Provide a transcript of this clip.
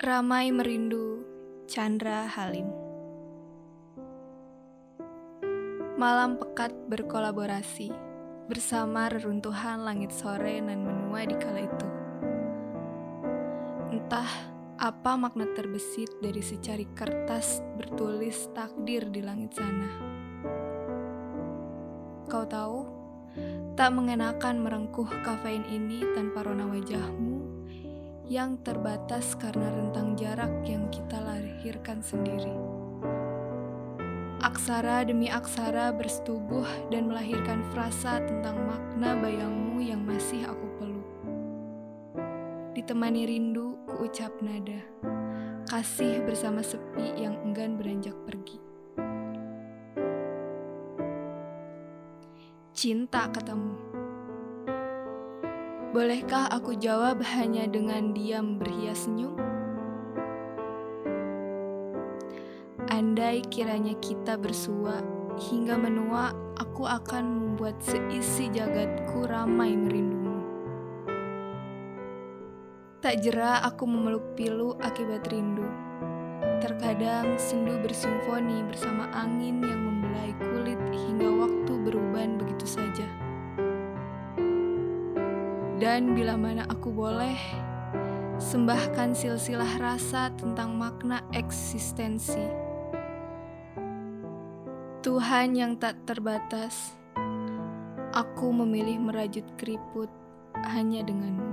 Ramai Merindu Chandra Halim Malam pekat berkolaborasi bersama reruntuhan langit sore nan menua di kala itu. Entah apa makna terbesit dari secari kertas bertulis takdir di langit sana. Kau tahu, tak mengenakan merengkuh kafein ini tanpa rona wajahmu yang terbatas karena rentang jarak yang kita lahirkan sendiri. Aksara demi aksara bersetubuh dan melahirkan frasa tentang makna bayangmu yang masih aku peluk. Ditemani rindu, kuucap nada, kasih bersama sepi yang enggan beranjak pergi. Cinta katamu Bolehkah aku jawab hanya dengan diam berhias senyum? Andai kiranya kita bersua hingga menua, aku akan membuat seisi jagatku ramai merindumu. Tak jera aku memeluk pilu akibat rindu. Terkadang sendu bersimfoni bersama angin yang membelai kulit hingga Dan bila mana aku boleh, sembahkan silsilah rasa tentang makna eksistensi. Tuhan yang tak terbatas, aku memilih merajut keriput hanya denganmu.